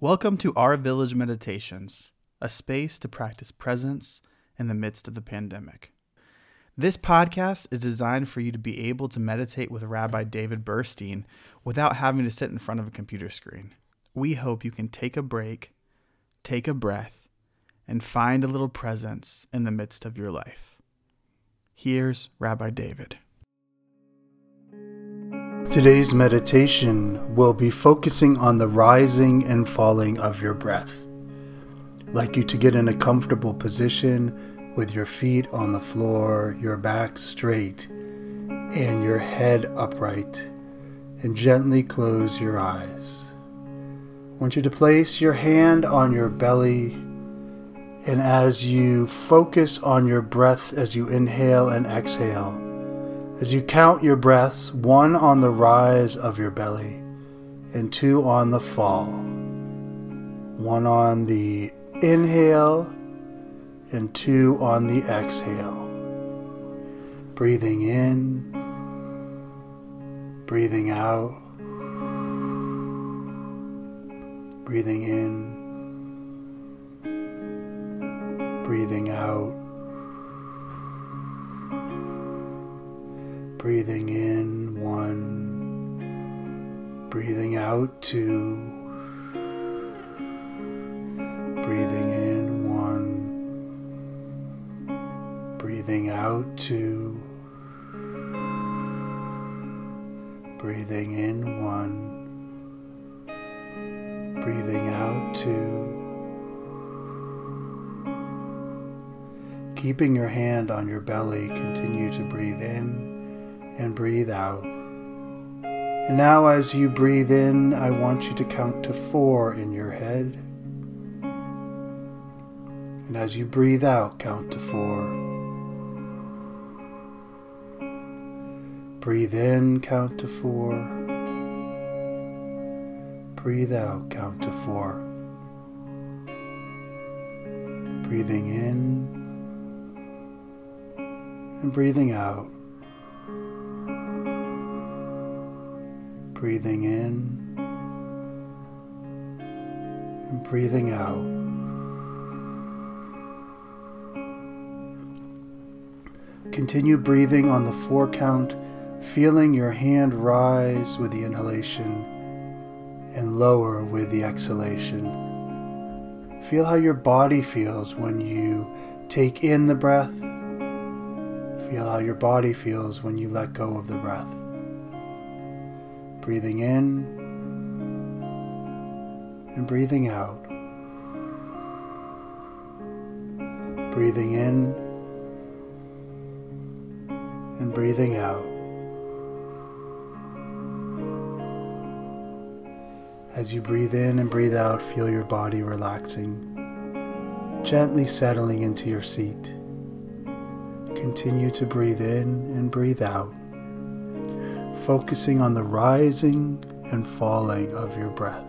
Welcome to Our Village Meditations, a space to practice presence in the midst of the pandemic. This podcast is designed for you to be able to meditate with Rabbi David Burstein without having to sit in front of a computer screen. We hope you can take a break, take a breath, and find a little presence in the midst of your life. Here's Rabbi David. Today's meditation will be focusing on the rising and falling of your breath. I'd like you to get in a comfortable position with your feet on the floor, your back straight, and your head upright, and gently close your eyes. I want you to place your hand on your belly, and as you focus on your breath as you inhale and exhale, as you count your breaths, one on the rise of your belly and two on the fall. One on the inhale and two on the exhale. Breathing in, breathing out, breathing in, breathing out. Breathing in one, breathing out two, breathing in one, breathing out two, breathing in one, breathing out two. Keeping your hand on your belly, continue to breathe in and breathe out. And now, as you breathe in, I want you to count to four in your head. And as you breathe out, count to four. Breathe in, count to four. Breathe out, count to four. Breathing in and breathing out. Breathing in and breathing out. Continue breathing on the four count, feeling your hand rise with the inhalation and lower with the exhalation. Feel how your body feels when you take in the breath. Feel how your body feels when you let go of the breath breathing in and breathing out. Breathing in and breathing out. As you breathe in and breathe out, feel your body relaxing, gently settling into your seat. Continue to breathe in and breathe out focusing on the rising and falling of your breath,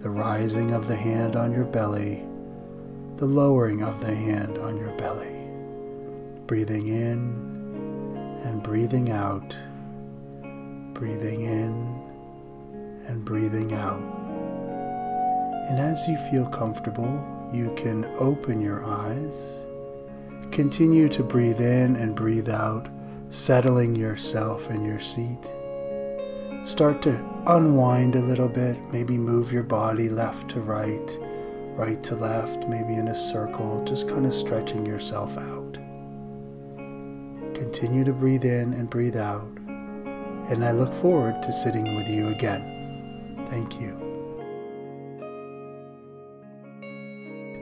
the rising of the hand on your belly, the lowering of the hand on your belly, breathing in and breathing out, breathing in and breathing out. And as you feel comfortable, you can open your eyes. Continue to breathe in and breathe out settling yourself in your seat. Start to unwind a little bit, maybe move your body left to right, right to left, maybe in a circle, just kind of stretching yourself out. Continue to breathe in and breathe out, and I look forward to sitting with you again. Thank you.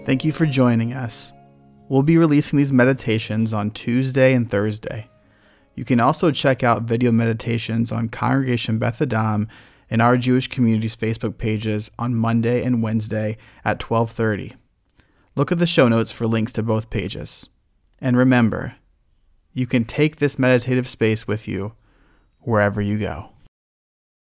Thank you for joining us. We'll be releasing these meditations on Tuesday and Thursday. You can also check out video meditations on Congregation Beth Adam and our Jewish community's Facebook pages on Monday and Wednesday at 12:30. Look at the show notes for links to both pages. And remember, you can take this meditative space with you wherever you go.